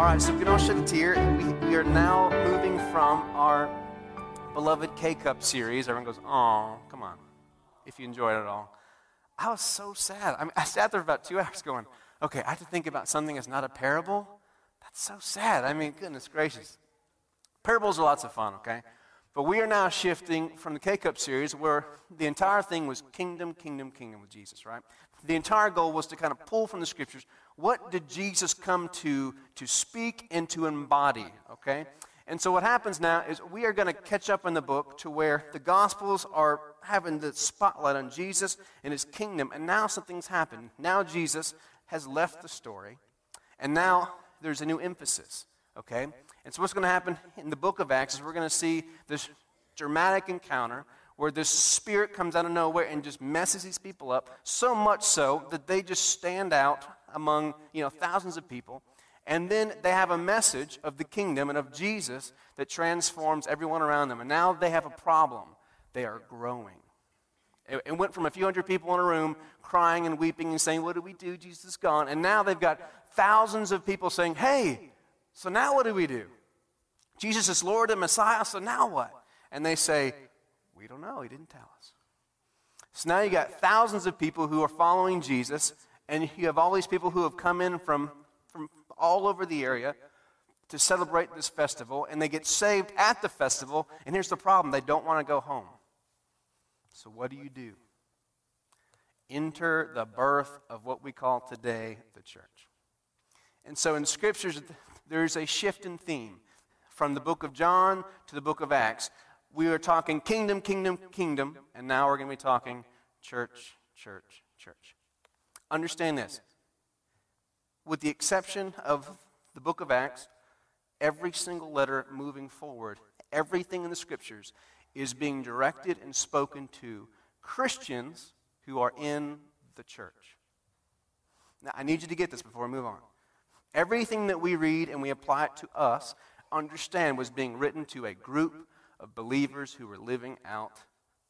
All right, so we can all shed a tear. We, we are now moving from our beloved K Cup series. Everyone goes, oh, come on, if you enjoyed it all. I was so sad. I mean, I sat there for about two hours going, okay, I have to think about something that's not a parable. That's so sad. I mean, goodness gracious. Parables are lots of fun, okay? But we are now shifting from the K Cup series where the entire thing was kingdom, kingdom, kingdom with Jesus, right? The entire goal was to kind of pull from the scriptures what did Jesus come to to speak and to embody, okay? And so what happens now is we are going to catch up in the book to where the gospels are having the spotlight on Jesus and his kingdom and now something's happened. Now Jesus has left the story and now there's a new emphasis, okay? And so, what's going to happen in the book of Acts is we're going to see this dramatic encounter where this spirit comes out of nowhere and just messes these people up, so much so that they just stand out among you know, thousands of people. And then they have a message of the kingdom and of Jesus that transforms everyone around them. And now they have a problem. They are growing. It, went from a few hundred people in a room crying and weeping and saying, What do we do? Jesus is gone. And now they've got thousands of people saying, Hey, so now what do we do? Jesus is Lord and Messiah, so now what? And they say, We don't know. He didn't tell us. So now you got thousands of people who are following Jesus, and you have all these people who have come in from, from all over the area to celebrate this festival, and they get saved at the festival. And here's the problem they don't want to go home. So, what do you do? Enter the birth of what we call today the church. And so in scriptures, there's a shift in theme from the book of John to the book of Acts. We were talking kingdom, kingdom, kingdom, and now we're going to be talking church, church, church. Understand this. With the exception of the book of Acts, every single letter moving forward, everything in the scriptures is being directed and spoken to Christians who are in the church. Now, I need you to get this before we move on. Everything that we read and we apply it to us, understand was being written to a group of believers who were living out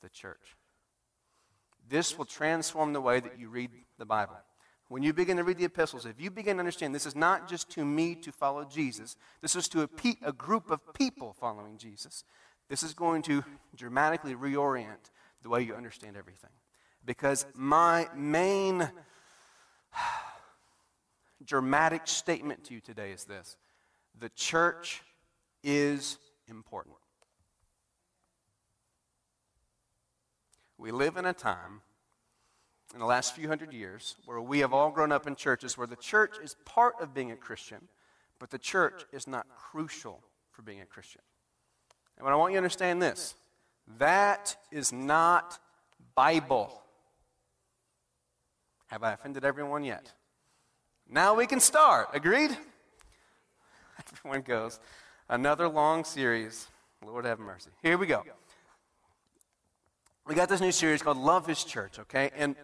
the church. This will transform the way that you read the Bible. When you begin to read the epistles, if you begin to understand this is not just to me to follow Jesus, this is to a, pe- a group of people following Jesus, this is going to dramatically reorient the way you understand everything. Because my main dramatic statement to you today is this the church is important. We live in a time in the last few hundred years where we have all grown up in churches where the church is part of being a Christian, but the church is not crucial for being a Christian. And what I want you to understand this that is not Bible. Have I offended everyone yet? Now we can start. Agreed? Everyone goes. Another long series. Lord have mercy. Here we go. We got this new series called Love His Church, okay? And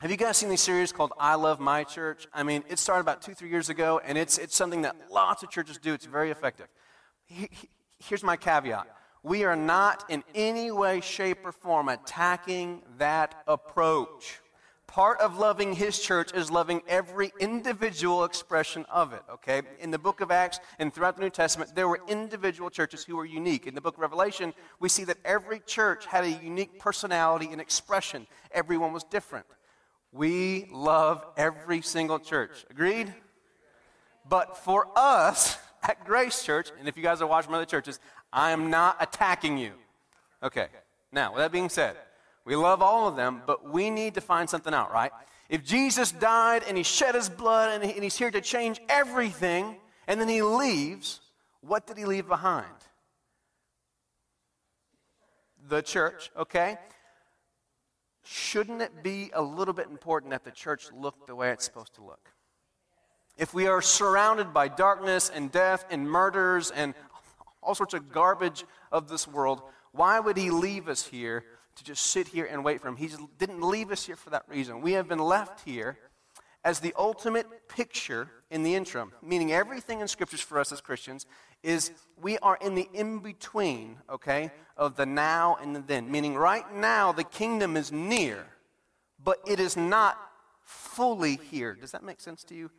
have you guys seen this series called I Love My Church? I mean, it started about two, three years ago, and it's, it's something that lots of churches do. It's very effective. Here's my caveat we are not in any way, shape, or form attacking that approach. Part of loving his church is loving every individual expression of it, okay? In the book of Acts and throughout the New Testament, there were individual churches who were unique. In the book of Revelation, we see that every church had a unique personality and expression, everyone was different. We love every single church. Agreed? But for us at Grace Church, and if you guys are watching other churches, I am not attacking you. Okay, now, with that being said, we love all of them, but we need to find something out, right? If Jesus died and he shed his blood and, and he's here to change everything, and then he leaves, what did he leave behind? The church, okay? Shouldn't it be a little bit important that the church look the way it's supposed to look? If we are surrounded by darkness and death and murders and all sorts of garbage of this world, why would he leave us here to just sit here and wait for him. He didn't leave us here for that reason. We have been left here as the ultimate picture in the interim, meaning everything in scriptures for us as Christians is we are in the in between, okay, of the now and the then. Meaning right now the kingdom is near, but it is not fully here. Does that make sense to you?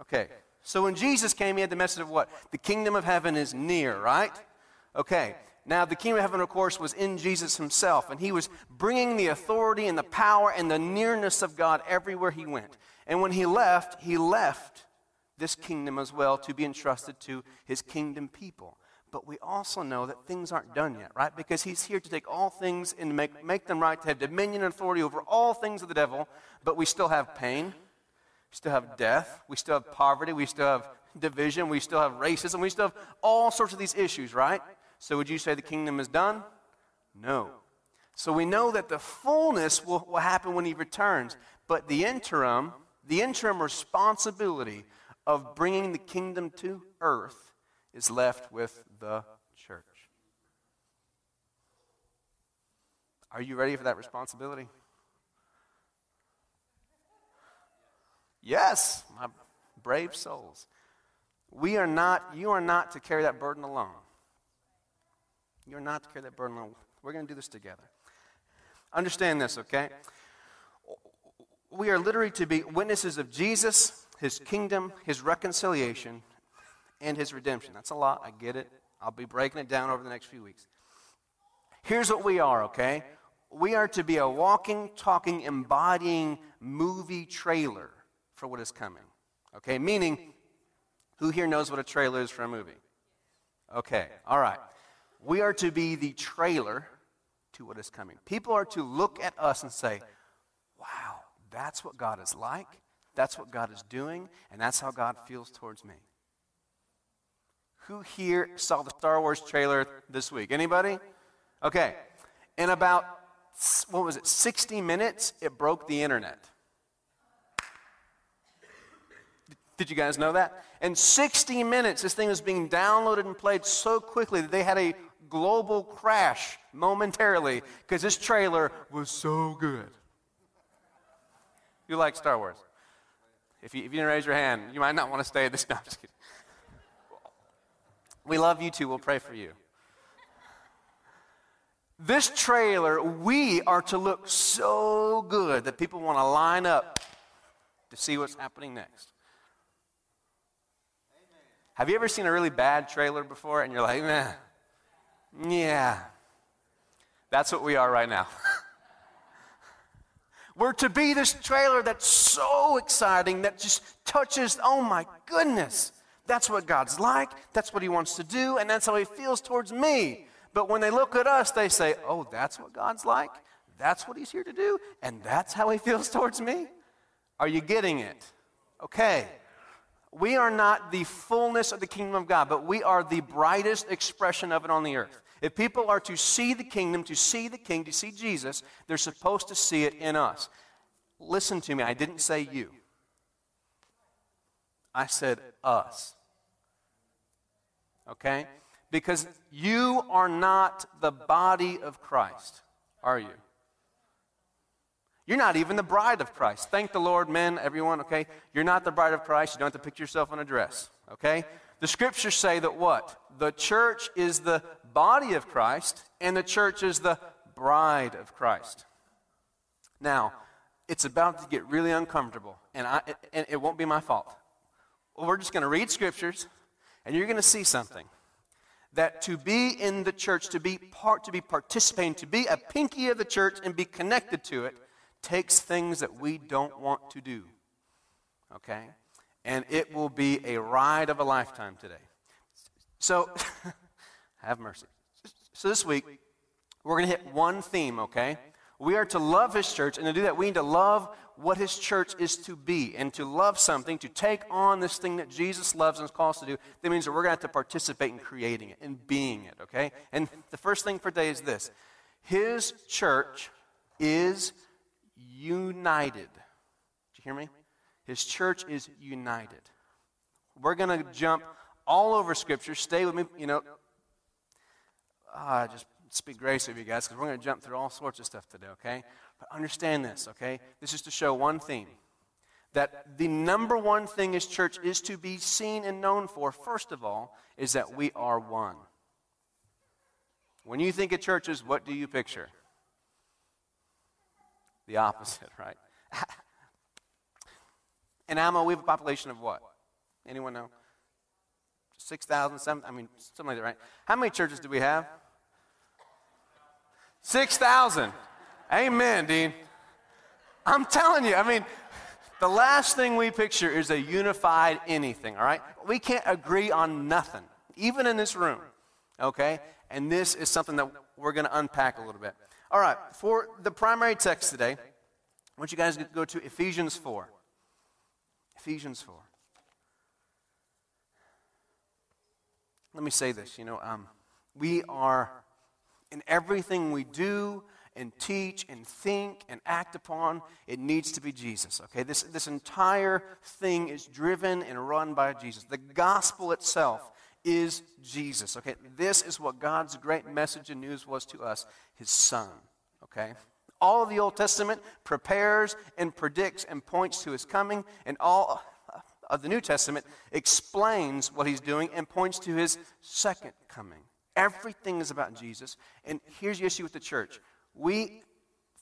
Okay. So when Jesus came, he had the message of what? The kingdom of heaven is near, right? Okay. Now, the kingdom of heaven, of course, was in Jesus himself, and he was bringing the authority and the power and the nearness of God everywhere he went. And when he left, he left this kingdom as well to be entrusted to his kingdom people. But we also know that things aren't done yet, right? Because he's here to take all things and make, make them right, to have dominion and authority over all things of the devil, but we still have pain, we still have death, we still have poverty, we still have division, we still have racism, we still have all sorts of these issues, right? So would you say the kingdom is done? No. So we know that the fullness will, will happen when he returns, but the interim, the interim responsibility of bringing the kingdom to earth is left with the church. Are you ready for that responsibility? Yes, my brave souls. We are not, you are not to carry that burden alone. You're not to carry that burden alone. We're going to do this together. Understand this, okay? We are literally to be witnesses of Jesus, his kingdom, his reconciliation, and his redemption. That's a lot. I get it. I'll be breaking it down over the next few weeks. Here's what we are, okay? We are to be a walking, talking, embodying movie trailer for what is coming. Okay? Meaning, who here knows what a trailer is for a movie? Okay, all right. We are to be the trailer to what is coming. People are to look at us and say, wow, that's what God is like, that's what God is doing, and that's how God feels towards me. Who here saw the Star Wars trailer this week? Anybody? Okay. In about, what was it, 60 minutes, it broke the internet. Did you guys know that? In 60 minutes, this thing was being downloaded and played so quickly that they had a global crash momentarily because this trailer was so good. You like Star Wars? If you, if you didn't raise your hand, you might not want to stay at this. No, we love you too. We'll pray for you. This trailer, we are to look so good that people want to line up to see what's happening next. Have you ever seen a really bad trailer before and you're like, man, yeah. That's what we are right now. We're to be this trailer that's so exciting that just touches, oh my goodness. That's what God's like. That's what He wants to do. And that's how He feels towards me. But when they look at us, they say, oh, that's what God's like. That's what He's here to do. And that's how He feels towards me. Are you getting it? Okay. We are not the fullness of the kingdom of God, but we are the brightest expression of it on the earth. If people are to see the kingdom, to see the king, to see Jesus, they're supposed to see it in us. Listen to me, I didn't say you. I said us. Okay? Because you are not the body of Christ, are you? You're not even the bride of Christ. Thank the Lord, men, everyone, okay? You're not the bride of Christ. You don't have to picture yourself in a dress, okay? The scriptures say that what? The church is the body of Christ, and the church is the bride of Christ. Now, it's about to get really uncomfortable, and, I, and it won't be my fault. We're just going to read scriptures, and you're going to see something. That to be in the church, to be part, to be participating, to be a pinky of the church and be connected to it, takes things that we don't want to do. Okay? And it will be a ride of a lifetime today. So, Have mercy. So this week, we're going to hit one theme, okay? We are to love His church, and to do that, we need to love what His church is to be. And to love something, to take on this thing that Jesus loves and calls to do, that means that we're going to have to participate in creating it, in being it, okay? And the first thing for today is this His church is united. Did you hear me? His church is united. We're going to jump all over Scripture. Stay with me, you know, ah, just speak grace of you guys because we're going to jump through all sorts of stuff today, okay? But understand this, okay? This is to show one theme that the number one thing as church is to be seen and known for, first of all, is that we are one. When you think of churches, what do you picture? The opposite, right? In Alma, we have a population of what? Anyone know? 6,000, I mean, something like that, right? How many churches do we have? 6,000. Amen, Dean. I'm telling you, I mean, the last thing we picture is a unified anything, all right? We can't agree on nothing, even in this room, okay? And this is something that we're going to unpack a little bit. All right, for the primary text today, I want you guys to go to Ephesians 4. Ephesians 4. Let me say this, you know, um, we are, in everything we do, and teach and think and act upon, it needs to be Jesus. Okay? This, this entire thing is driven and run by Jesus. The gospel itself is Jesus. Okay? This is what God's great message and news was to us, his son. Okay? All of the Old Testament prepares and predicts and points to his coming, and all of the New Testament explains what he's doing and points to his second coming. Everything is about Jesus. And here's the issue with the church we,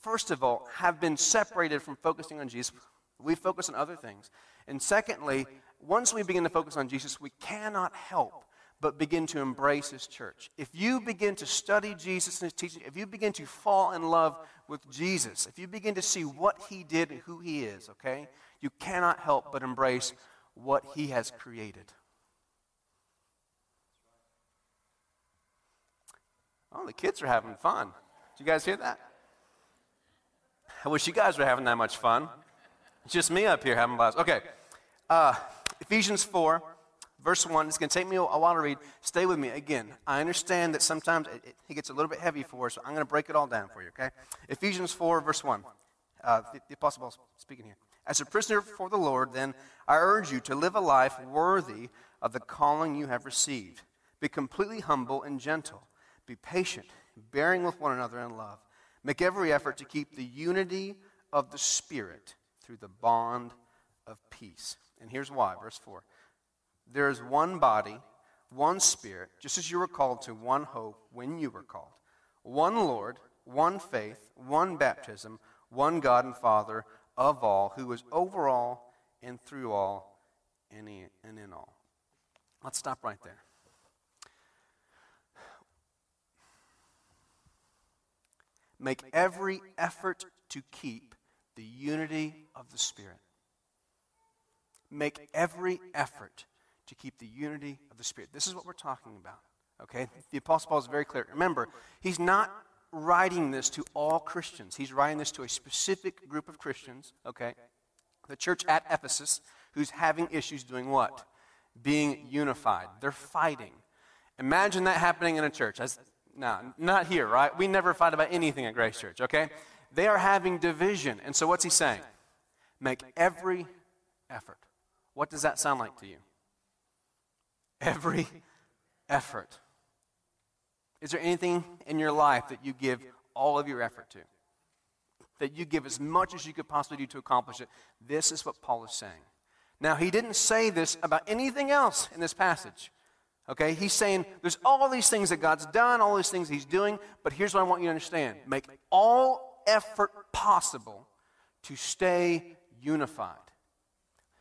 first of all, have been separated from focusing on Jesus. We focus on other things. And secondly, once we begin to focus on Jesus, we cannot help but begin to embrace his church. If you begin to study Jesus and his teaching, if you begin to fall in love with Jesus, if you begin to see what he did and who he is, okay, you cannot help but embrace what he has created. Oh, the kids are having fun. You guys hear that? I wish you guys were having that much fun. It's just me up here having blast. Okay. Uh, Ephesians 4, verse 1. It's going to take me a while to read. Stay with me. Again, I understand that sometimes it, it gets a little bit heavy for us, so I'm going to break it all down for you, okay? Ephesians 4, verse 1. Uh, the, the Apostle Paul speaking here. As a prisoner for the Lord, then, I urge you to live a life worthy of the calling you have received. Be completely humble and gentle. Be patient bearing with one another in love. Make every effort to keep the unity of the Spirit through the bond of peace. And here's why, verse 4. There is one body, one Spirit, just as you were called to one hope when you were called. One Lord, one faith, one baptism, one God and Father of all, who is over all and through all and in all. Let's stop right there. Make every effort to keep the unity of the Spirit. Make every effort to keep the unity of the Spirit. This is what we're talking about. Okay? The Apostle Paul is very clear. Remember, he's not writing this to all Christians, he's writing this to a specific group of Christians. Okay? The church at Ephesus, who's having issues doing what? Being unified. They're fighting. Imagine that happening in a church. As no, not here, right? We never fight about anything at Grace Church, okay? They are having division. And so what's he saying? Make every effort. What does that sound like to you? Every effort. Is there anything in your life that you give all of your effort to? That you give as much as you could possibly do to accomplish it? This is what Paul is saying. Now, he didn't say this about anything else in this passage. Okay, he's saying there's all these things that God's done, all these things he's doing, but here's what I want you to understand make all effort possible to stay unified.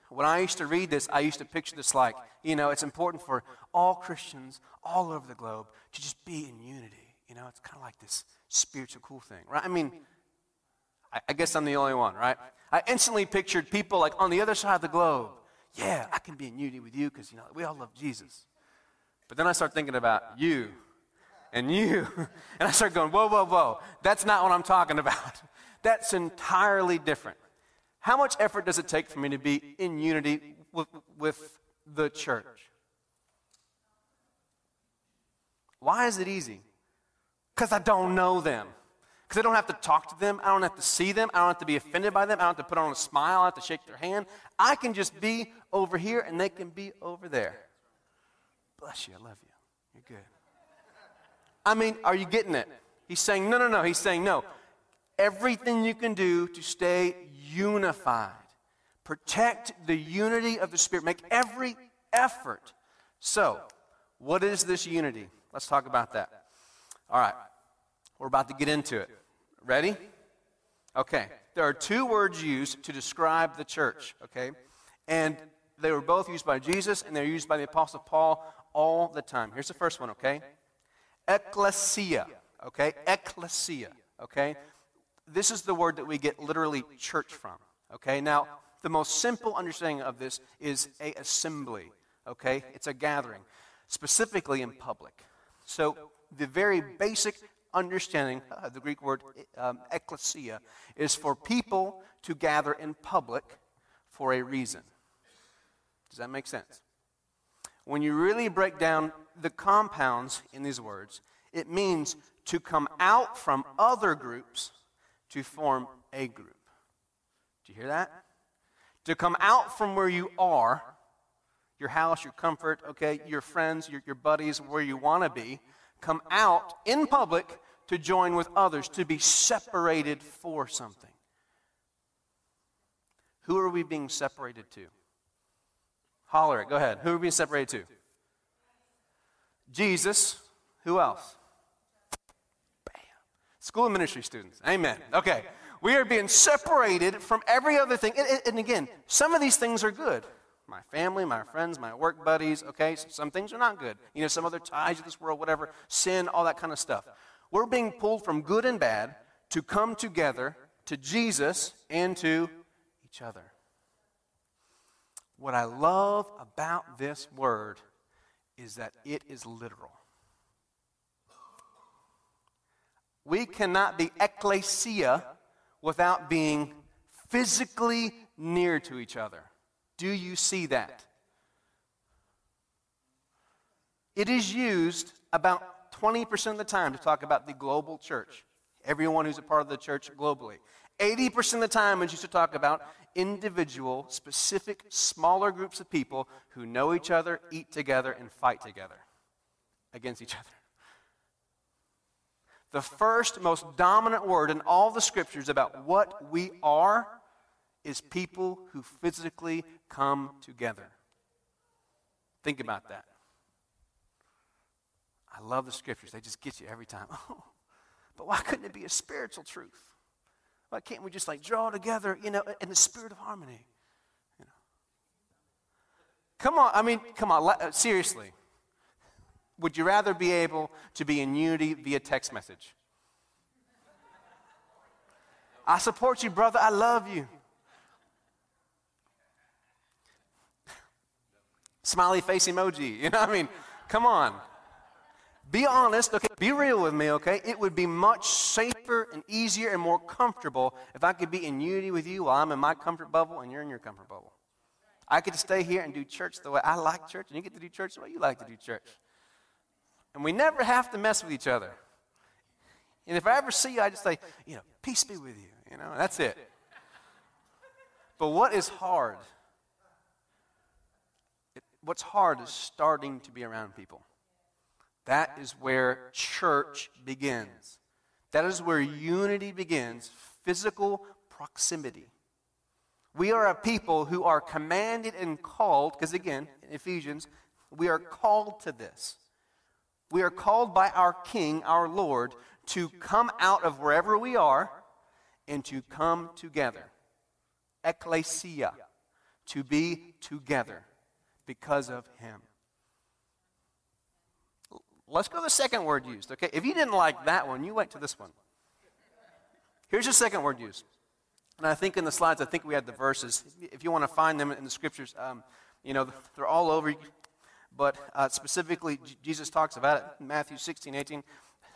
When I used to read this, I used to picture this like, you know, it's important for all Christians all over the globe to just be in unity. You know, it's kind of like this spiritual cool thing, right? I mean, I, I guess I'm the only one, right? I instantly pictured people like on the other side of the globe. Yeah, I can be in unity with you because, you know, we all love Jesus. But then I start thinking about you and you. And I start going, whoa, whoa, whoa. That's not what I'm talking about. That's entirely different. How much effort does it take for me to be in unity with, with the church? Why is it easy? Because I don't know them. Because I don't have to talk to them. I don't have to see them. I don't have to be offended by them. I don't have to put on a smile. I don't have to shake their hand. I can just be over here and they can be over there. Bless you. I love you. You're good. I mean, are you getting it? He's saying, no, no, no. He's saying, no. Everything you can do to stay unified, protect the unity of the Spirit, make every effort. So, what is this unity? Let's talk about that. All right. We're about to get into it. Ready? Okay. There are two words used to describe the church, okay? And They were both used by Jesus and they're used by the Apostle Paul all the time. Here's the first one, okay? Ecclesia, okay? Ecclesia, okay? This is the word that we get literally church from, okay? Now, the most simple understanding of this is a assembly, okay? It's a gathering, specifically in public. So, the very basic understanding of uh, the Greek word um, ecclesia is for people to gather in public for a reason. Does that make sense? When you really break down the compounds in these words, it means to come out from other groups to form a group. Do you hear that? To come out from where you are, your house, your comfort, okay, your friends, your, your buddies, where you want to be, come out in public to join with others, to be separated for something. Who are we being separated to? Holler it. Go ahead. Who are we being separated to? Jesus. Who else? Bam. School of ministry students. Amen. Okay. We are being separated from every other thing. And, and again, some of these things are good. My family, my friends, my work buddies, okay? Some things are not good. You know, some other ties of this world, whatever, sin, all that kind of stuff. We're being pulled from good and bad to come together to Jesus and to each other. What I love about this word is that it is literal. We cannot be ecclesia without being physically near to each other. Do you see that? It is used about 20% of the time to talk about the global church, everyone who's a part of the church globally. 80% of the time is used to talk about individual, specific, smaller groups of people who know each other, eat together, and fight together against each other. The first, most dominant word in all the scriptures about what we are is people who physically come together. Think about that. I love the scriptures, they just get you every time. Oh, but why couldn't it be a spiritual truth? Why can't we just like draw together, you know, in the spirit of harmony? You know. Come on, I mean, come on, uh, seriously. Would you rather be able to be in unity via text message? I support you, brother. I love you. Smiley face emoji. You know what I mean? Come on. Be honest, okay? Be real with me, okay? It would be much safer and easier and more comfortable if I could be in unity with you while I'm in my comfort bubble and you're in your comfort bubble. I could stay here and do church the way I like church, and you get to do church the way you like to do church. And we never have to mess with each other. And if I ever see you, I just say, you know, peace be with you. You know, that's it. But what is hard? It, what's hard is starting to be around people. That is where church begins. That is where unity begins physical proximity. We are a people who are commanded and called, because again, in Ephesians, we are called to this. We are called by our King, our Lord, to come out of wherever we are and to come together. Ecclesia, to be together because of Him. Let's go to the second word used, okay? If you didn't like that one, you went to this one. Here's the second word used. And I think in the slides, I think we had the verses. If you want to find them in the scriptures, um, you know, they're all over. But uh, specifically, Jesus talks about it in Matthew 16, 18.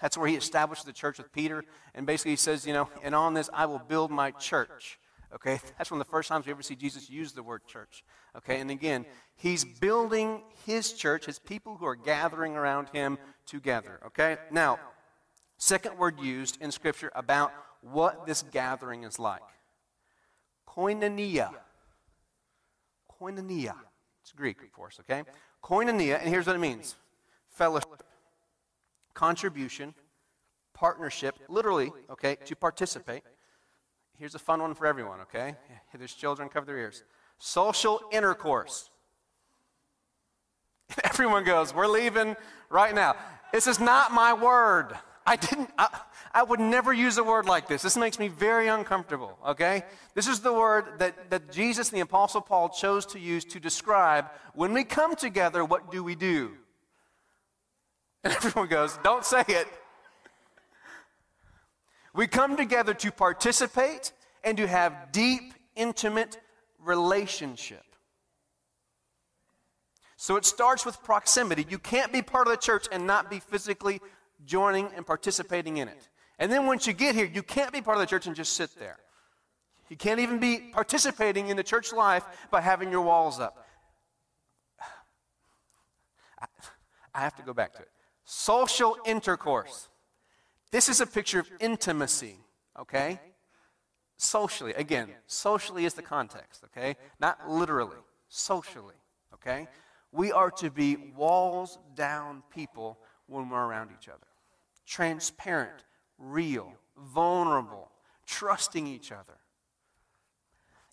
That's where he established the church with Peter. And basically, he says, you know, and on this I will build my church. Okay? That's one of the first times we ever see Jesus use the word church. Okay? And again, he's building his church, his people who are gathering around him together. Okay? Now, second word used in Scripture about what this gathering is like koinonia. Koinonia. It's Greek, of course, okay? Koinonia, and here's what it means fellowship, contribution, partnership, literally, okay, to participate. Here's a fun one for everyone, okay? There's children, cover their ears. Social intercourse. Everyone goes, We're leaving right now. This is not my word. I didn't, I, I, would never use a word like this. This makes me very uncomfortable, okay? This is the word that, that Jesus and the Apostle Paul chose to use to describe when we come together, what do we do? And everyone goes, Don't say it. We come together to participate and to have deep, intimate relationship. So it starts with proximity. You can't be part of the church and not be physically joining and participating in it. And then once you get here, you can't be part of the church and just sit there. You can't even be participating in the church life by having your walls up. I have to go back to it. Social intercourse. This is a picture of intimacy, okay? Socially. Again, socially is the context, okay? Not literally, socially, okay? We are to be walls down people when we're around each other. Transparent, real, vulnerable, trusting each other.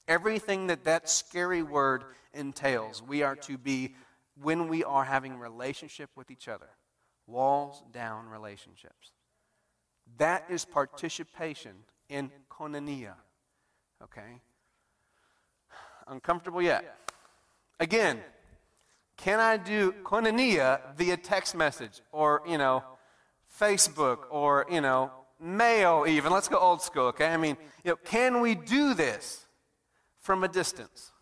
Everything that that scary word entails, we are to be when we are having relationship with each other. Walls down relationships. That is participation in koinonia. Okay? Uncomfortable yet? Again, can I do koinonia via text message or, you know, Facebook or, you know, mail even? Let's go old school, okay? I mean, you know, can we do this from a distance?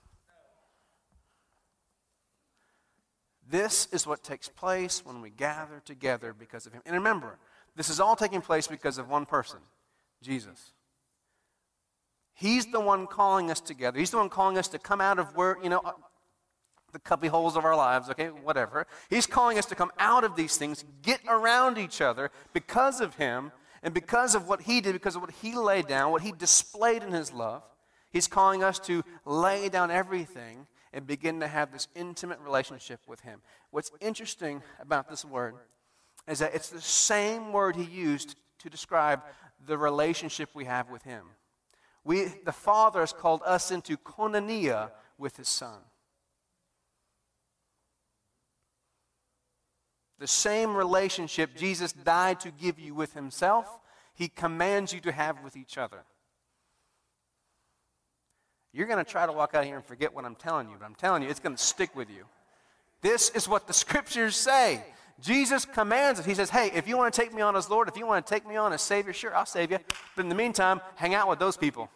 This is what takes place when we gather together because of Him. And remember, this is all taking place because of one person Jesus. He's the one calling us together. He's the one calling us to come out of where, you know, the cubby holes of our lives, okay, whatever. He's calling us to come out of these things, get around each other because of Him and because of what He did, because of what He laid down, what He displayed in His love. He's calling us to lay down everything and begin to have this intimate relationship with Him. What's interesting about this word is that it's the same word He used to describe the relationship we have with Him. We, the Father has called us into koinonia with His Son. The same relationship Jesus died to give you with Himself, He commands you to have with each other. You're going to try to walk out here and forget what I'm telling you, but I'm telling you, it's going to stick with you. This is what the scriptures say. Jesus commands us. He says, Hey, if you want to take me on as Lord, if you want to take me on as Savior, sure, I'll save you. But in the meantime, hang out with those people.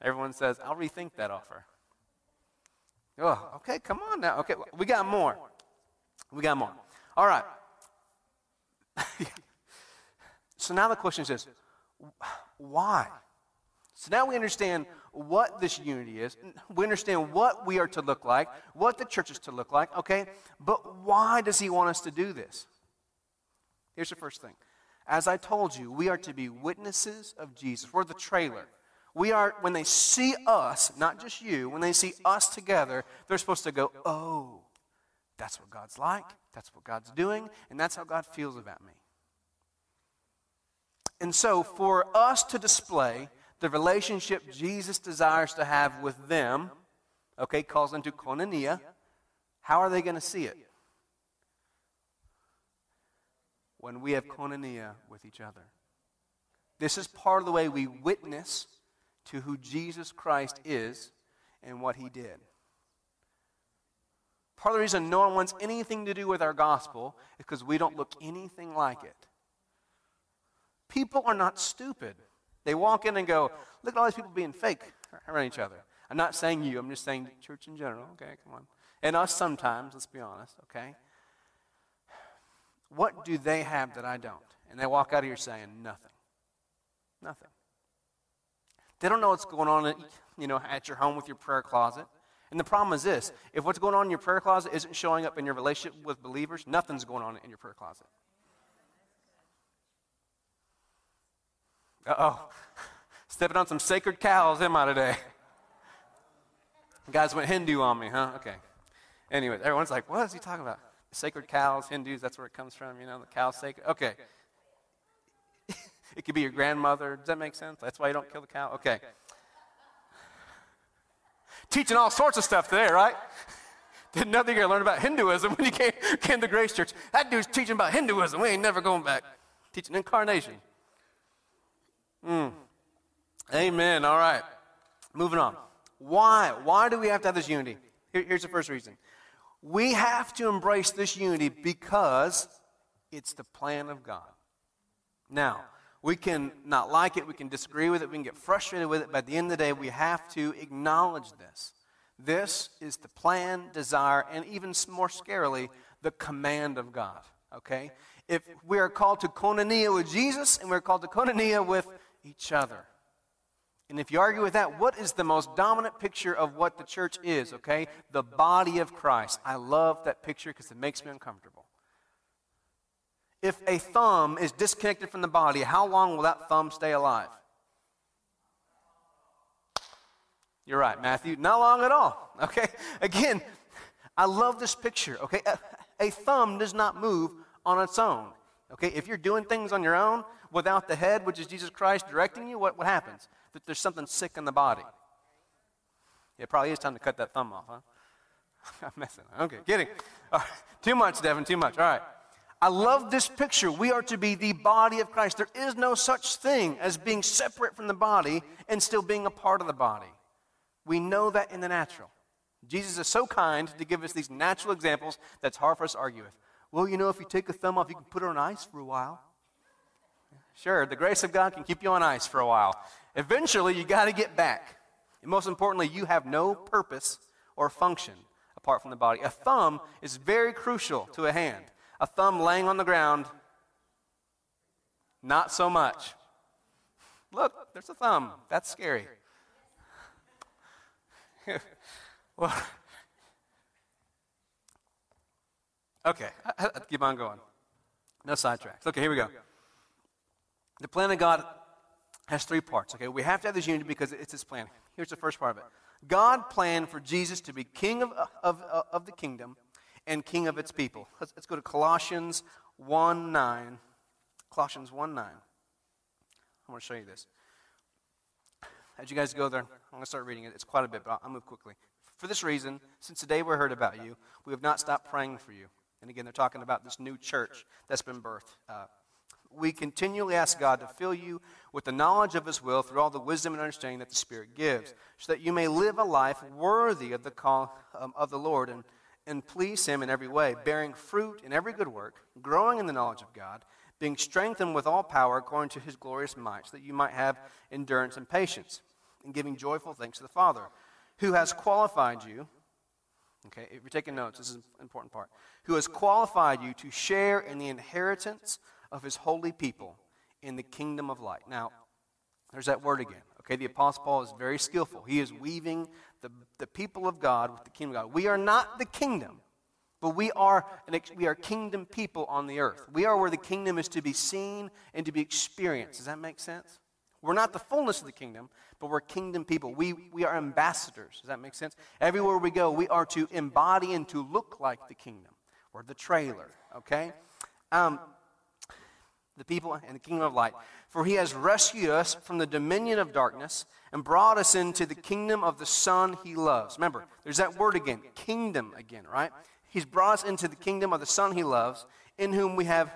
Everyone says, I'll rethink that offer. Oh, okay, come on now. Okay, we got more. We got more. All right. so now the question is this why? So now we understand what this unity is. We understand what we are to look like, what the church is to look like, okay? But why does he want us to do this? Here's the first thing. As I told you, we are to be witnesses of Jesus. We're the trailer. We are, when they see us, not just you, when they see us together, they're supposed to go, oh, that's what God's like, that's what God's doing, and that's how God feels about me. And so, for us to display the relationship Jesus desires to have with them, okay, calls into koinonia, how are they going to see it? When we have koinonia with each other. This is part of the way we witness to who Jesus Christ is and what he did. Part of the reason no one wants anything to do with our gospel is because we don't look anything like it. People are not stupid. They walk in and go, Look at all these people being fake around each other. I'm not saying you, I'm just saying church in general. Okay, come on. And us sometimes, let's be honest, okay? What do they have that I don't? And they walk out of here saying, Nothing. Nothing. They don't know what's going on, you know, at your home with your prayer closet. And the problem is this if what's going on in your prayer closet isn't showing up in your relationship with believers, nothing's going on in your prayer closet. Uh oh. Stepping on some sacred cows, am I today? guys went Hindu on me, huh? Okay. Anyway, everyone's like, what is he talking about? Sacred cows, Hindus, that's where it comes from, you know, the cow sacred. Okay. It could be your grandmother. Does that make sense? That's why you don't kill the cow? Okay. Teaching all sorts of stuff today, right? Didn't know you're going to learn about Hinduism when you came, came to Grace Church. That dude's teaching about Hinduism. We ain't never going back. Teaching incarnation. Mm. Amen. All right. Moving on. Why? Why do we have to have this unity? Here, here's the first reason. We have to embrace this unity because it's the plan of God. Now, we can not like it, we can disagree with it, we can get frustrated with it, but at the end of the day, we have to acknowledge this. This is the plan, desire, and even more scarily, the command of God. Okay? If we are called to koinonia with Jesus and we're called to koinonia with each other. And if you argue with that, what is the most dominant picture of what the church is, okay? The body of Christ. I love that picture because it makes me uncomfortable. If a thumb is disconnected from the body, how long will that thumb stay alive? You're right, Matthew. Not long at all. Okay? Again, I love this picture. Okay? A, a, thumb does not move on its own. Okay? If you're doing things on your own without the head, which is Jesus Christ directing you, what, what happens? that there's something sick in the body. It probably is time to cut that thumb off, huh? I'm messing. Okay, kidding. Too much, Devin, too much. All right. I love this picture. We are to be the body of Christ. There is no such thing as being separate from the body and still being a part of the body. We know that in the natural. Jesus is so kind to give us these natural examples that's hard for us to argue with. Well, you know, if you take a thumb off, you can put it on ice for a while. Sure, the grace of God can keep you on ice for a while. Eventually, you got to get back. And most importantly, you have no purpose or function apart from the body. A thumb is very crucial to a hand. A thumb laying on the ground, not so much. Look, there's a thumb. That's scary. well, okay, keep on going. No sidetracks. Okay, here we go. The plan of God has three parts. Okay, we have to have this unity because it's His plan. Here's the first part of it. God planned for Jesus to be king of, of, of the kingdom and king of its people. Let's, let's go to Colossians 1 9. Colossians 1 9. I want to show you this. As you guys go there, I'm going to start reading it. It's quite a bit, but I'll move quickly. For this reason, since the day we heard about you, we have not stopped praying for you. And again, they're talking about this new church that's been birthed. Uh, we continually ask God to fill you with the knowledge of His will through all the wisdom and understanding that the Spirit gives, so that you may live a life worthy of the call um, of the Lord and, and please Him in every way, bearing fruit in every good work, growing in the knowledge of God, being strengthened with all power according to His glorious might, so that you might have endurance and patience, and giving joyful thanks to the Father, who has qualified you. Okay, if you're taking notes, this is an important part. Who has qualified you to share in the inheritance of his holy people in the kingdom of light. Now, there's that word again. Okay, the Apostle Paul is very skillful. He is weaving the, the people of God with the kingdom of God. We are not the kingdom, but we are, an, we are kingdom people on the earth. We are where the kingdom is to be seen and to be experienced. Does that make sense? We're not the fullness of the kingdom, but we're kingdom people. We, we are ambassadors. Does that make sense? Everywhere we go, we are to embody and to look like the kingdom. We're the trailer, okay? Um, the people and the kingdom of light. For he has rescued us from the dominion of darkness and brought us into the kingdom of the Son he loves. Remember, there's that word again, kingdom again, right? He's brought us into the kingdom of the Son he loves, in whom we have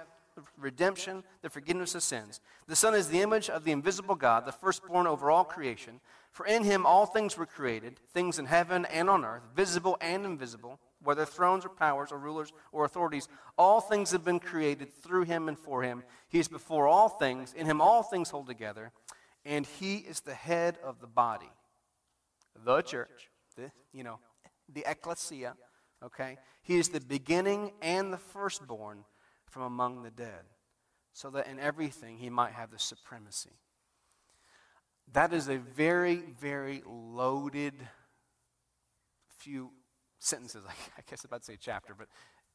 redemption, the forgiveness of sins. The Son is the image of the invisible God, the firstborn over all creation. For in him all things were created, things in heaven and on earth, visible and invisible whether thrones or powers or rulers or authorities, all things have been created through him and for him. He is before all things, in him all things hold together, and he is the head of the body, the church, the, you know, the ecclesia, okay? He is the beginning and the firstborn from among the dead, so that in everything he might have the supremacy. That is a very, very loaded few sentences, I guess to say chapter, but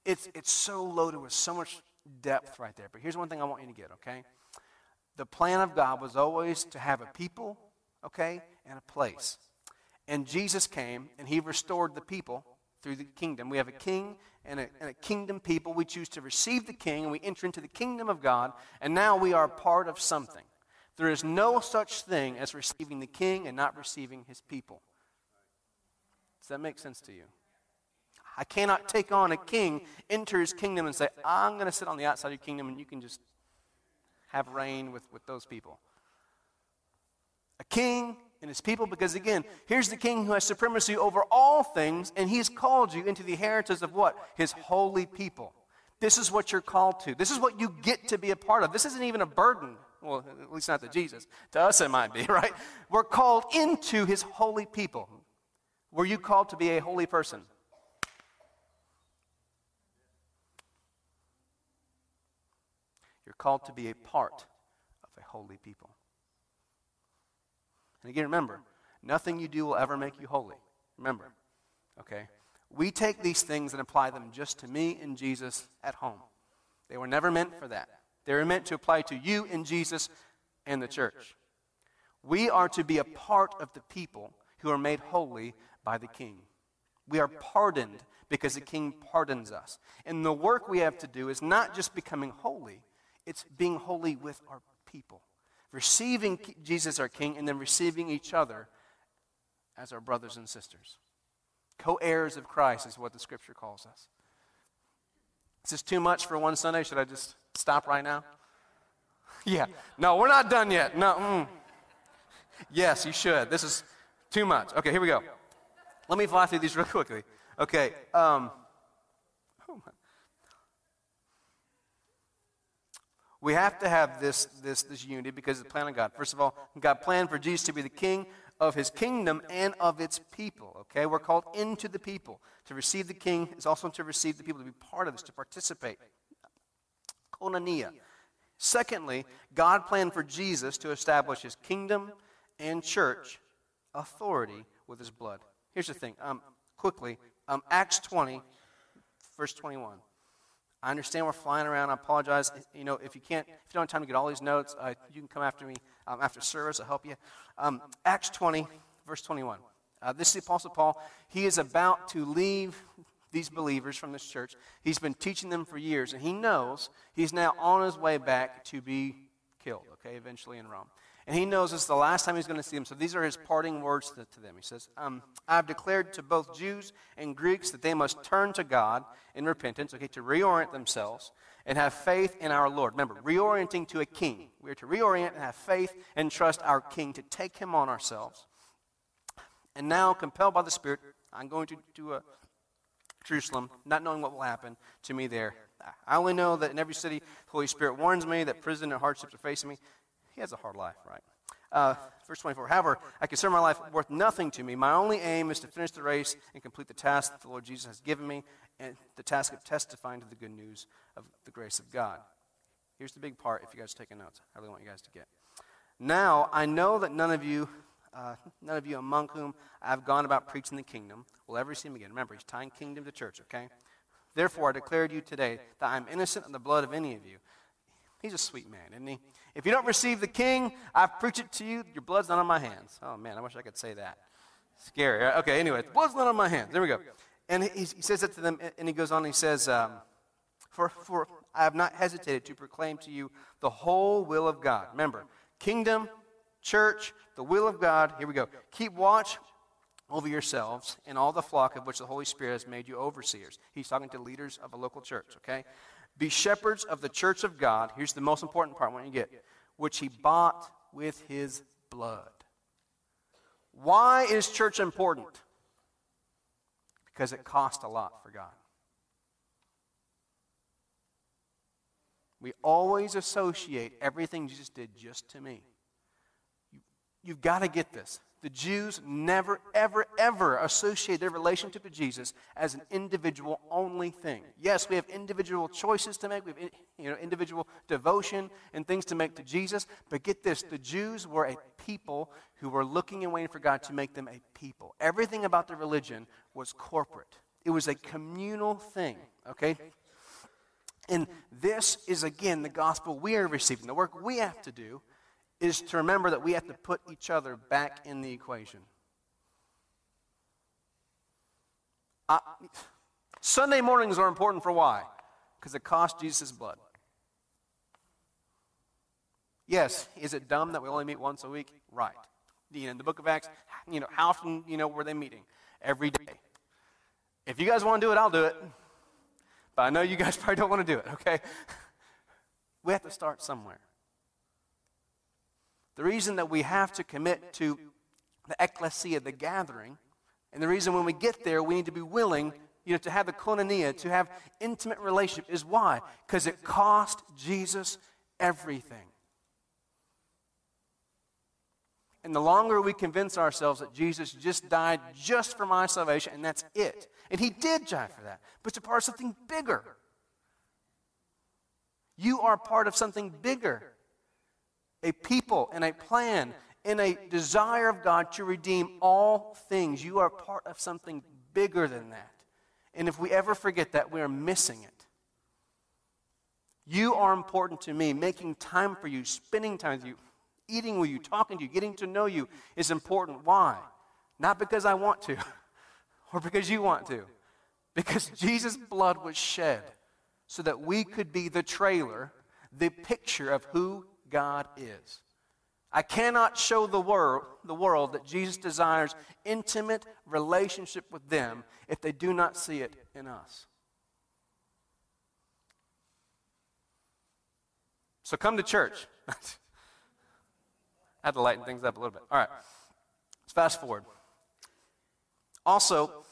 it's, it's so loaded with so much depth right there. But here's one thing I want you to get, okay? The plan of God was always to have a people, okay, and a place. And Jesus came and he restored the people through the kingdom. We have a king and a, and a, kingdom people. We choose to receive the king and we enter into the kingdom of God, and now we are part of something. There is no such thing as receiving the king and not receiving his people. Does that make sense to you? I cannot take on a king, enter his kingdom, and say, I'm going to sit on the outside of your kingdom and you can just have reign with, with those people. A king and his people, because again, here's the king who has supremacy over all things, and he's called you into the inheritance of what? His holy people. This is what you're called to. This is what you get to be a part of. This isn't even a burden. Well, at least not to Jesus. To us, it might be, right? We're called into his holy people. Were you called to be a holy person? Called to be a part of a holy people. And again, remember, nothing you do will ever make you holy. Remember, okay? We take these things and apply them just to me and Jesus at home. They were never meant for that. They were meant to apply to you and Jesus and the church. We are to be a part of the people who are made holy by the King. We are pardoned because the King pardons us. And the work we have to do is not just becoming holy, it's being holy with our people. Receiving Jesus our King and then receiving each other as our brothers and sisters. Co heirs of Christ is what the scripture calls us. Is this too much for one Sunday? Should I just stop right now? yeah. No, we're not done yet. No. Mm. Yes, you should. This is too much. Okay, here we go. Let me fly through these real quickly. Okay. Um, We have to have this, this, this unity because of the plan of God. First of all, God planned for Jesus to be the king of his kingdom and of its people. Okay? We're called into the people. To receive the king is also to receive the people, to be part of this, to participate. Koinonia. Secondly, God planned for Jesus to establish his kingdom and church authority with his blood. Here's the thing, um, quickly um, Acts 20, verse 21. I understand we're flying around. I apologize. You know, if you can't, if you don't have time to get all these notes, uh, you can come after me um, after service. I'll help you. Um, Acts 20, verse 21. Uh, this is the Apostle Paul. He is about to leave these believers from this church. He's been teaching them for years, and he knows he's now on his way back to be killed, okay, eventually in Rome. And he knows this is the last time he's going to see them. So these are his parting words to, to them. He says, um, I've declared to both Jews and Greeks that they must turn to God in repentance, okay, to reorient themselves and have faith in our Lord. Remember, reorienting to a king. We are to reorient and have faith and trust our king to take him on ourselves. And now, compelled by the Spirit, I'm going to, to uh, Jerusalem, not knowing what will happen to me there. I only know that in every city, the Holy Spirit warns me that prison and hardships are facing me. He has a hard life, right? Uh, verse 24. However, I consider my life worth nothing to me. My only aim is to finish the race and complete the task that the Lord Jesus has given me, and the task of testifying to the good news of the grace of God. Here's the big part if you guys are taking notes. I really want you guys to get. Now, I know that none of you, uh, none of you among whom I have gone about preaching the kingdom will ever see him again. Remember, he's tying kingdom to church, okay? Therefore, I declare to you today that I am innocent of the blood of any of you. He's a sweet man, isn't he? If you don't receive the king, I preach it to you, your blood's not on my hands. Oh, man, I wish I could say that. Scary. Okay, anyway, blood's not on my hands. There we go. And he, he says that to them, and he goes on and he says, um, for, for I have not hesitated to proclaim to you the whole will of God. Remember, kingdom, church, the will of God. Here we go. Keep watch over yourselves and all the flock of which the Holy Spirit has made you overseers. He's talking to leaders of a local church, okay? Be shepherds of the church of God. Here's the most important part when you get, which he bought with his blood. Why is church important? Because it cost a lot for God. We always associate everything Jesus did just to me. You, you've got to get this. The Jews never, ever, ever associate their relationship to Jesus as an individual only thing. Yes, we have individual choices to make, we have you know, individual devotion and things to make to Jesus, but get this the Jews were a people who were looking and waiting for God to make them a people. Everything about their religion was corporate, it was a communal thing, okay? And this is, again, the gospel we are receiving, the work we have to do is to remember that we have to put each other back in the equation. Uh, Sunday mornings are important for why? Because it cost Jesus' blood. Yes, is it dumb that we only meet once a week? Right. You know, in the book of Acts, you know, how often, you know, were they meeting? Every day. If you guys want to do it, I'll do it. But I know you guys probably don't want to do it, okay? We have to start somewhere. The reason that we have to commit to the ecclesia, the gathering, and the reason when we get there we need to be willing you know, to have the koinonia, to have intimate relationship is why? Because it cost Jesus everything. And the longer we convince ourselves that Jesus just died just for my salvation and that's it. And he did die for that. But a part of something bigger. You are part of something bigger. A people and a plan and a desire of God to redeem all things. You are part of something bigger than that. And if we ever forget that, we are missing it. You are important to me. Making time for you, spending time with you, eating with you, talking to you, getting to know you is important. Why? Not because I want to or because you want to. Because Jesus' blood was shed so that we could be the trailer, the picture of who God is. I cannot show the world, the world that Jesus desires intimate relationship with them if they do not see it in us. So come to church. I had to lighten things up a little bit. All right. Let's fast forward. Also,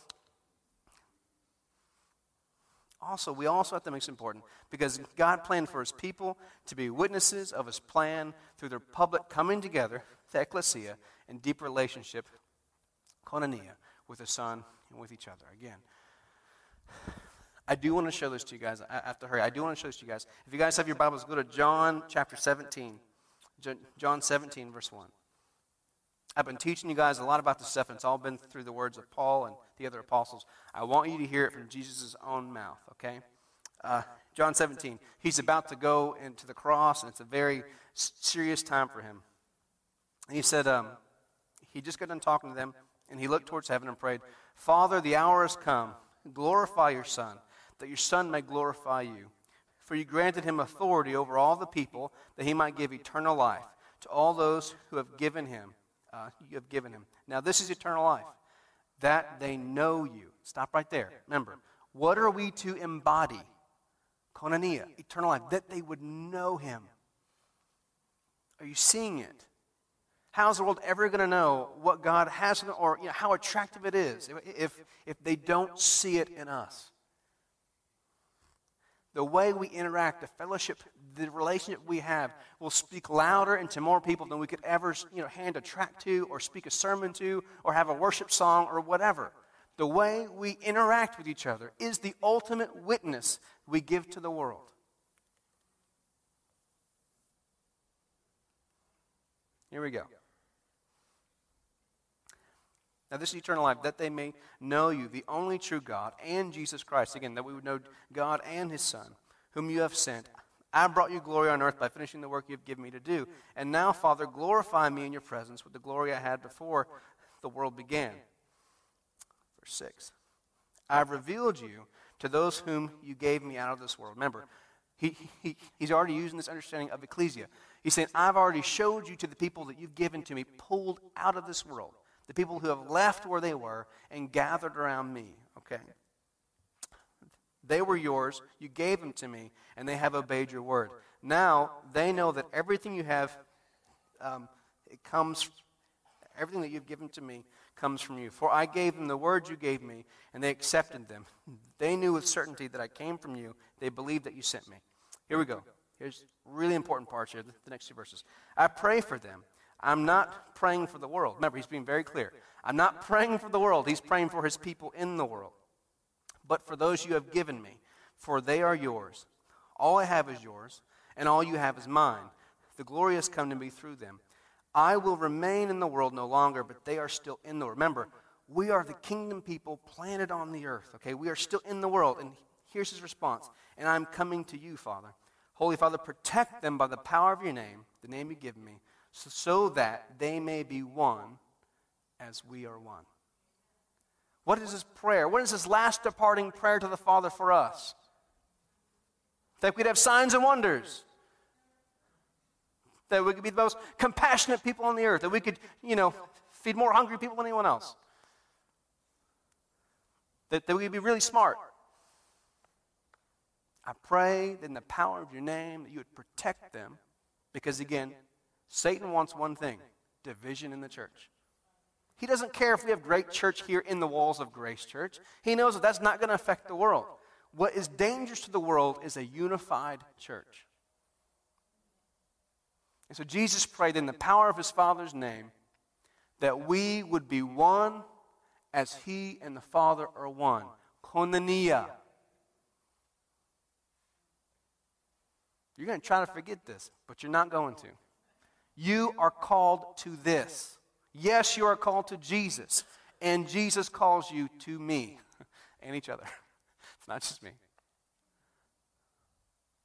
also, we also have to make this important because God planned for his people to be witnesses of his plan through their public coming together, the ecclesia, in deep relationship, koinonia, with the Son and with each other. Again, I do want to show this to you guys. I have to hurry. I do want to show this to you guys. If you guys have your Bibles, go to John chapter 17. John 17, verse 1. I've been teaching you guys a lot about this stuff, and it's all been through the words of Paul and the other apostles. I want you to hear it from Jesus' own mouth, okay? Uh, John 17. He's about to go into the cross, and it's a very serious time for him. And he said, um, he just got done talking to them, and he looked towards heaven and prayed, Father, the hour has come. Glorify your Son, that your Son may glorify you. For you granted him authority over all the people, that he might give eternal life to all those who have given him uh, you have given him. Now, this is eternal life, that they know you. Stop right there. Remember, what are we to embody? Koinonia, eternal life, that they would know him. Are you seeing it? How's the world ever going to know what God has or you know, how attractive it is if, if they don't see it in us? The way we interact, the fellowship the relationship we have will speak louder and to more people than we could ever you know, hand a track to or speak a sermon to or have a worship song or whatever. The way we interact with each other is the ultimate witness we give to the world. Here we go. Now, this is eternal life, that they may know you, the only true God, and Jesus Christ. Again, that we would know God and His Son, whom you have sent I brought you glory on earth by finishing the work you've given me to do. And now, Father, glorify me in your presence with the glory I had before the world began. Verse 6 I've revealed you to those whom you gave me out of this world. Remember, he, he, he's already using this understanding of ecclesia. He's saying, I've already showed you to the people that you've given to me, pulled out of this world, the people who have left where they were and gathered around me. Okay? They were yours. You gave them to me, and they have obeyed your word. Now they know that everything you have, um, it comes, everything that you've given to me comes from you. For I gave them the words you gave me, and they accepted them. They knew with certainty that I came from you. They believed that you sent me. Here we go. Here's really important parts here, the next two verses. I pray for them. I'm not praying for the world. Remember, he's being very clear. I'm not praying for the world. He's praying for his people in the world but for those you have given me, for they are yours. All I have is yours, and all you have is mine. The glory has come to me through them. I will remain in the world no longer, but they are still in the world. Remember, we are the kingdom people planted on the earth, okay? We are still in the world. And here's his response And I'm coming to you, Father. Holy Father, protect them by the power of your name, the name you give me, so, that they may be one as we are one. What is his prayer? What is his last departing prayer to the Father for us? That we'd have signs and wonders. That we could be the most compassionate people on the earth. That we could, you know, feed more hungry people than anyone else. that, that we would be really smart. I pray that in the power of your name that you would protect them because, again, Satan wants one thing division in the church. He doesn't care if we have great church here in the walls of Grace Church. He knows that that's not going to affect the world. What is dangerous to the world is a unified church. And so Jesus prayed in the power of his Father's name that we would be one as he and the Father are one. Koinonia. You're going to try to forget this, but you're not going to. You are called to this. Yes, you are called to Jesus, and Jesus calls you to me and each other. It's not just me.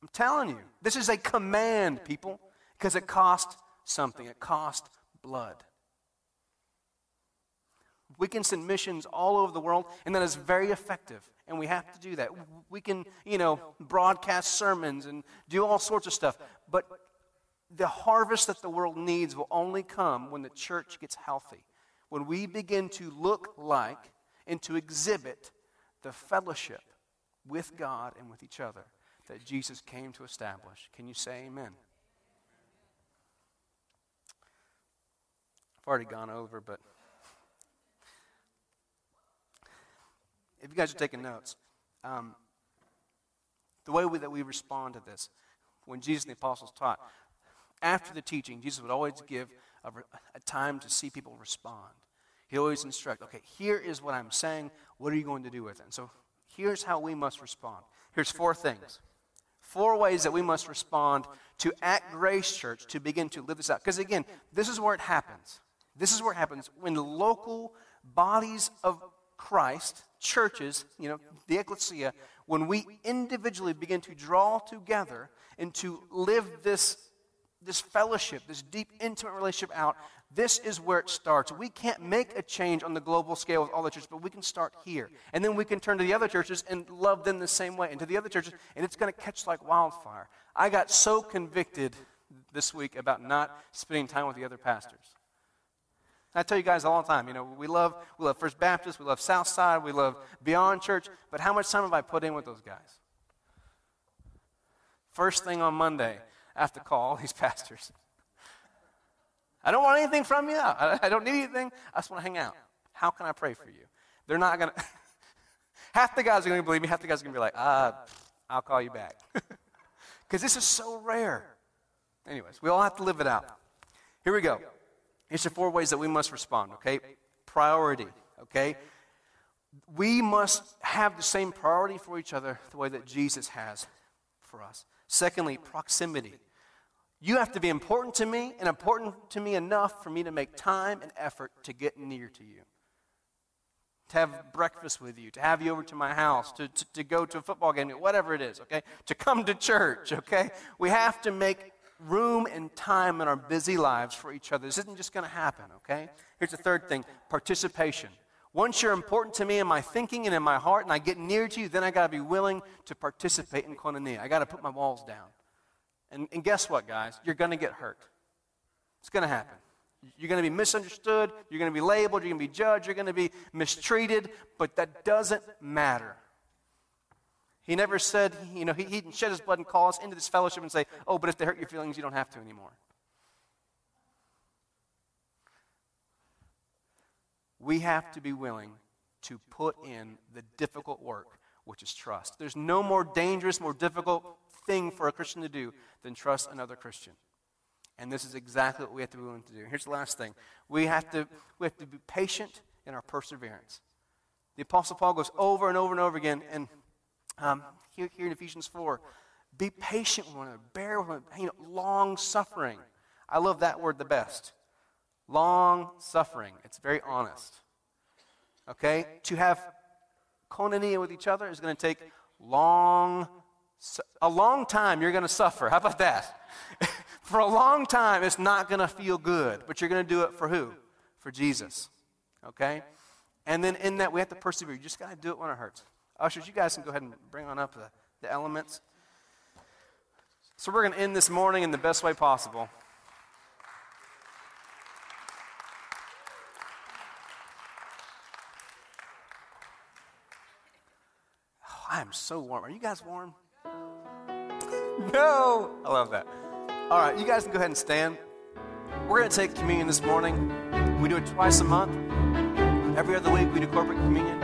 I'm telling you, this is a command, people, because it cost something. It cost blood. We can send missions all over the world, and that is very effective. And we have to do that. We can, you know, broadcast sermons and do all sorts of stuff. But the harvest that the world needs will only come when the church gets healthy. When we begin to look like and to exhibit the fellowship with God and with each other that Jesus came to establish. Can you say amen? I've already gone over, but if you guys are taking notes, um, the way we, that we respond to this, when Jesus and the apostles taught, after the teaching, Jesus would always give a, a time to see people respond. He always instruct, okay, here is what I'm saying. What are you going to do with it? And so here's how we must respond. Here's four things. Four ways that we must respond to at Grace Church to begin to live this out. Because again, this is where it happens. This is where it happens when local bodies of Christ, churches, you know, the ecclesia, when we individually begin to draw together and to live this, this fellowship, this deep, intimate relationship out, this is where it starts. We can't make a change on the global scale with all the churches, but we can start here. And then we can turn to the other churches and love them the same way, and to the other churches, and it's going to catch like wildfire. I got so convicted this week about not spending time with the other pastors. I tell you guys all the time, you know, we love, we love First Baptist, we love Southside, we love Beyond Church, but how much time have I put in with those guys? First thing on Monday, I have to call all these pastors. I don't want anything from you. I, I don't need anything. I just want to hang out. How can I pray for you? They're not going to. half the guys are going to believe me, half the guys are going to be like, ah, I'll call you back. Because this is so rare. Anyways, we all have to live it out. Here we go. Here's the four ways that we must respond, okay? Priority, okay? We must have the same priority for each other the way that Jesus has for us. Secondly, proximity. You have to be important to me and important to me enough for me to make time and effort to get near to you. To have breakfast with you, to have you over to my house, to, to, to go to a football game, whatever it is, okay? To come to church, okay? We have to make room and time in our busy lives for each other. This isn't just going to happen, okay? Here's the third thing participation. Once you're important to me in my thinking and in my heart, and I get near to you, then I got to be willing to participate in koinonia. I got to put my walls down. And, and guess what, guys? You're going to get hurt. It's going to happen. You're going to be misunderstood. You're going to be labeled. You're going to be judged. You're going to be mistreated. But that doesn't matter. He never said, you know, he, he didn't shed his blood and call us into this fellowship and say, oh, but if they hurt your feelings, you don't have to anymore. We have to be willing to put in the difficult work, which is trust. There's no more dangerous, more difficult thing for a Christian to do than trust another Christian. And this is exactly what we have to be willing to do. Here's the last thing we have to, we have to be patient in our perseverance. The Apostle Paul goes over and over and over again, and um, here, here in Ephesians 4, be patient with one another, bear with one another, you know, long suffering. I love that word the best. Long suffering. It's very honest. Okay? To have koinonia with each other is going to take long, a long time you're going to suffer. How about that? for a long time, it's not going to feel good, but you're going to do it for who? For Jesus. Okay? And then in that, we have to persevere. You just got to do it when it hurts. Ushers, you guys can go ahead and bring on up the, the elements. So we're going to end this morning in the best way possible. I am so warm. Are you guys warm? No. I love that. All right, you guys can go ahead and stand. We're going to take communion this morning. We do it twice a month. Every other week, we do corporate communion.